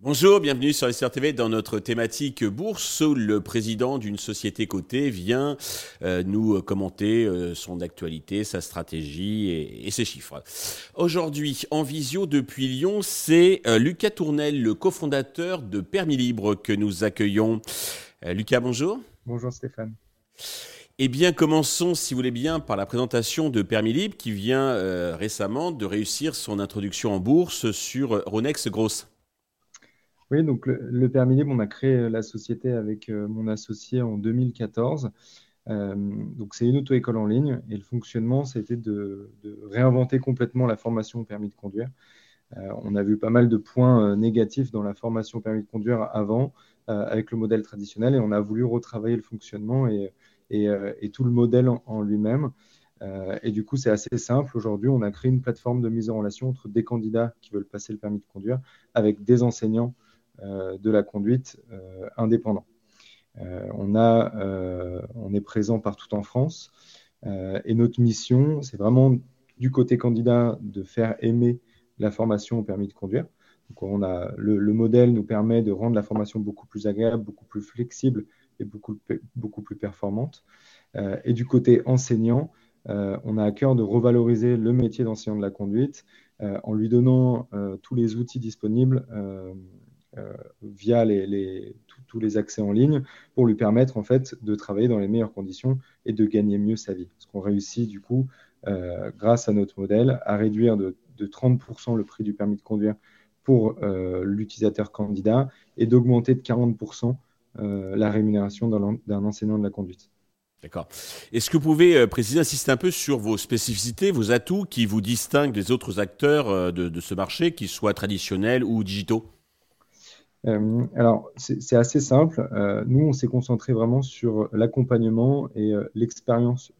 Bonjour, bienvenue sur SR TV dans notre thématique bourse où le président d'une société cotée vient euh, nous commenter euh, son actualité, sa stratégie et, ses chiffres. Aujourd'hui, en visio depuis Lyon, c'est euh, Lucas Tournel, le cofondateur de Permis Libre que nous accueillons. Lucas, bonjour. Bonjour Stéphane. Eh bien, commençons, si vous voulez bien, par la présentation de Permis Libre qui vient récemment de réussir son introduction en bourse sur Ronex Gross. Oui, donc le, permis libre, on a créé euh, la société avec euh, mon associé en 2014. Euh, donc c'est une auto-école en ligne et le fonctionnement, c'était de, de, réinventer complètement la formation au permis de conduire. on a vu pas mal de points négatifs dans la formation au permis de conduire avant avec le modèle traditionnel et on a voulu retravailler le fonctionnement et, et, tout le modèle en, lui-même. et du coup, c'est assez simple. Aujourd'hui, on a créé une plateforme de mise en relation entre des candidats qui veulent passer le permis de conduire avec des enseignants euh, de la conduite euh, indépendant. Euh, on, a, on est présent partout en France et notre mission, c'est vraiment du côté candidat de faire aimer la formation au permis de conduire. Donc on a, le, modèle nous permet de rendre la formation beaucoup plus agréable, beaucoup plus flexible beaucoup, beaucoup plus performante. et du côté enseignant, on a à cœur de revaloriser le métier d'enseignant de la conduite en lui donnant tous les outils disponibles euh, via les, tous les accès en ligne pour lui permettre en fait de travailler dans les meilleures conditions et de gagner mieux sa vie. Parce qu'on réussit du coup, euh, grâce à notre modèle, à réduire de, 30% le prix du permis de conduire pour euh, l'utilisateur candidat et d'augmenter de 40% la rémunération d'un enseignant de la conduite. D'accord. Est-ce que vous pouvez préciser, insister un peu sur vos spécificités, vos atouts qui vous distinguent des autres acteurs de, de ce marché, qu'ils soient traditionnels ou digitaux? Euh, alors, c'est assez simple. Euh, nous, on s'est concentré vraiment sur l'accompagnement et euh, l'expérience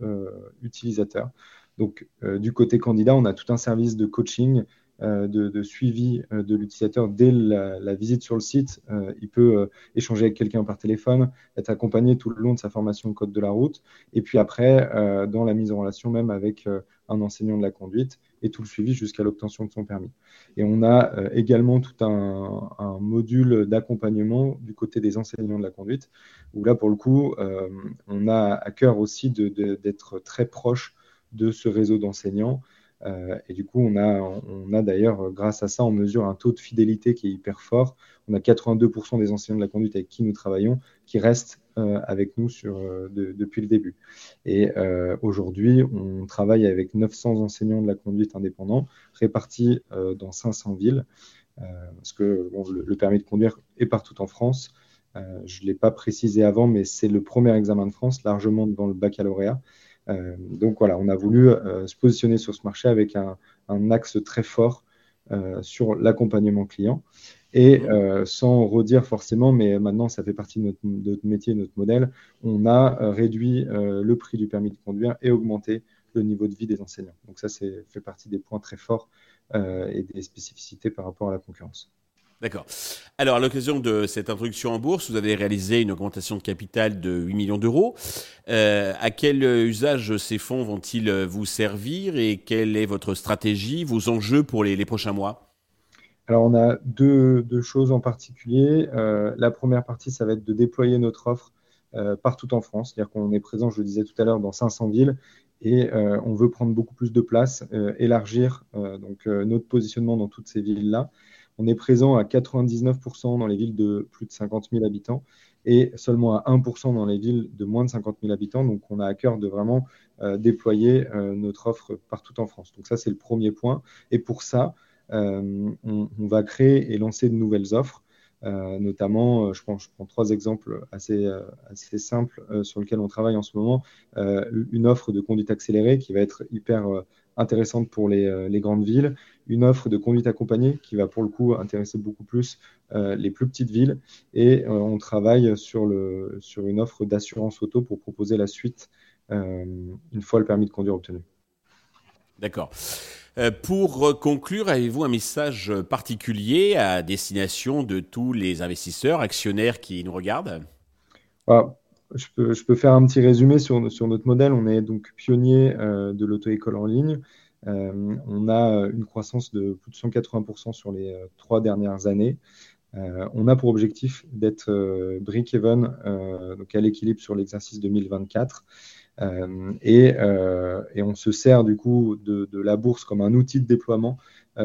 utilisateur. Donc, du côté candidat, on a tout un service de coaching, de, suivi de l'utilisateur dès la, visite sur le site. il peut échanger avec quelqu'un par téléphone, être accompagné tout le long de sa formation code de la route. Et puis après, dans la mise en relation même avec un enseignant de la conduite et tout le suivi jusqu'à l'obtention de son permis. Et on a euh, également tout un, module d'accompagnement du côté des enseignants de la conduite, où là, pour le coup, euh, on a à cœur aussi d'être très proche de ce réseau d'enseignants euh, et du coup, on a, on a d'ailleurs, grâce à ça, on mesure un taux de fidélité qui est hyper fort. On a 82% des enseignants de la conduite avec qui nous travaillons qui restent euh, avec nous sur, euh, depuis le début. Et aujourd'hui, on travaille avec 900 enseignants de la conduite indépendants répartis dans 500 villes. parce que le, permis de conduire est partout en France. je ne l'ai pas précisé avant, mais c'est le premier examen de France, largement devant le baccalauréat. Euh, donc voilà, on a voulu euh, se positionner sur ce marché avec un, axe très fort euh, sur l'accompagnement client. Et sans redire forcément, mais maintenant ça fait partie de notre, de notre métier, notre modèle, on a réduit le prix du permis de conduire et augmenté le niveau de vie des enseignants. Donc ça, c'est fait partie des points très forts et des spécificités par rapport à la concurrence. D'accord. Alors, à l'occasion de cette introduction en bourse, vous avez réalisé une augmentation de capital de 8 millions d'euros. Euh, à quel usage ces fonds vont-ils vous servir et quelle est votre stratégie, vos enjeux pour les, prochains mois? Alors, on a deux, choses en particulier. Euh, la première partie, ça va être de déployer notre offre euh, partout en France. C'est-à-dire qu'on est présent, je le disais tout à l'heure, dans 500 villes et on veut prendre beaucoup plus de place, élargir donc notre positionnement dans toutes ces villes-là. On est présent à 99% dans les villes de plus de 50 000 habitants et seulement à 1% dans les villes de moins de 50 000 habitants. Donc, on a à cœur de vraiment euh, déployer euh, notre offre partout en France. Donc, ça, c'est le premier point. Et pour ça, euh, on, va créer et lancer de nouvelles offres. notamment, je prends, trois exemples assez, assez simples sur lesquels on travaille en ce moment. une offre de conduite accélérée qui va être hyper intéressante pour les, les, grandes villes, une offre de conduite accompagnée qui va pour le coup intéresser beaucoup plus euh, les plus petites villes. Et euh, on travaille sur, le, sur une offre d'assurance auto pour proposer la suite euh, une fois le permis de conduire obtenu. D'accord. Pour conclure, avez-vous un message particulier à destination de tous les investisseurs, actionnaires qui nous regardent? Ah, je peux, faire un petit résumé sur, notre modèle. On est donc pionnier de l'auto-école en ligne. on a une croissance de plus de 180% sur les trois dernières années. Euh, on a pour objectif d'être euh, break-even, euh, donc à l'équilibre sur l'exercice 2024. Et, et, on se sert du coup de, la bourse comme un outil de déploiement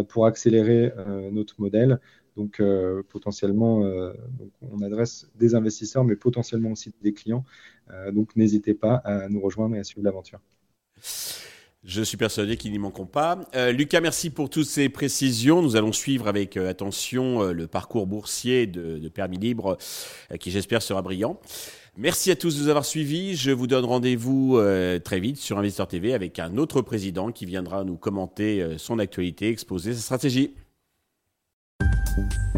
pour accélérer notre modèle. Donc potentiellement, donc on adresse des investisseurs, mais potentiellement aussi des clients. donc n'hésitez pas à nous rejoindre et à suivre l'aventure. Je suis persuadé qu'ils n'y manqueront pas. Euh, Lucas, merci pour toutes ces précisions. Nous allons suivre avec euh, attention euh, le parcours boursier de, Permis Libre, qui j'espère sera brillant. Merci à tous de nous avoir suivis. Je vous donne rendez-vous très vite sur Investor TV avec un autre président qui viendra nous commenter son actualité, exposer sa stratégie. Bye.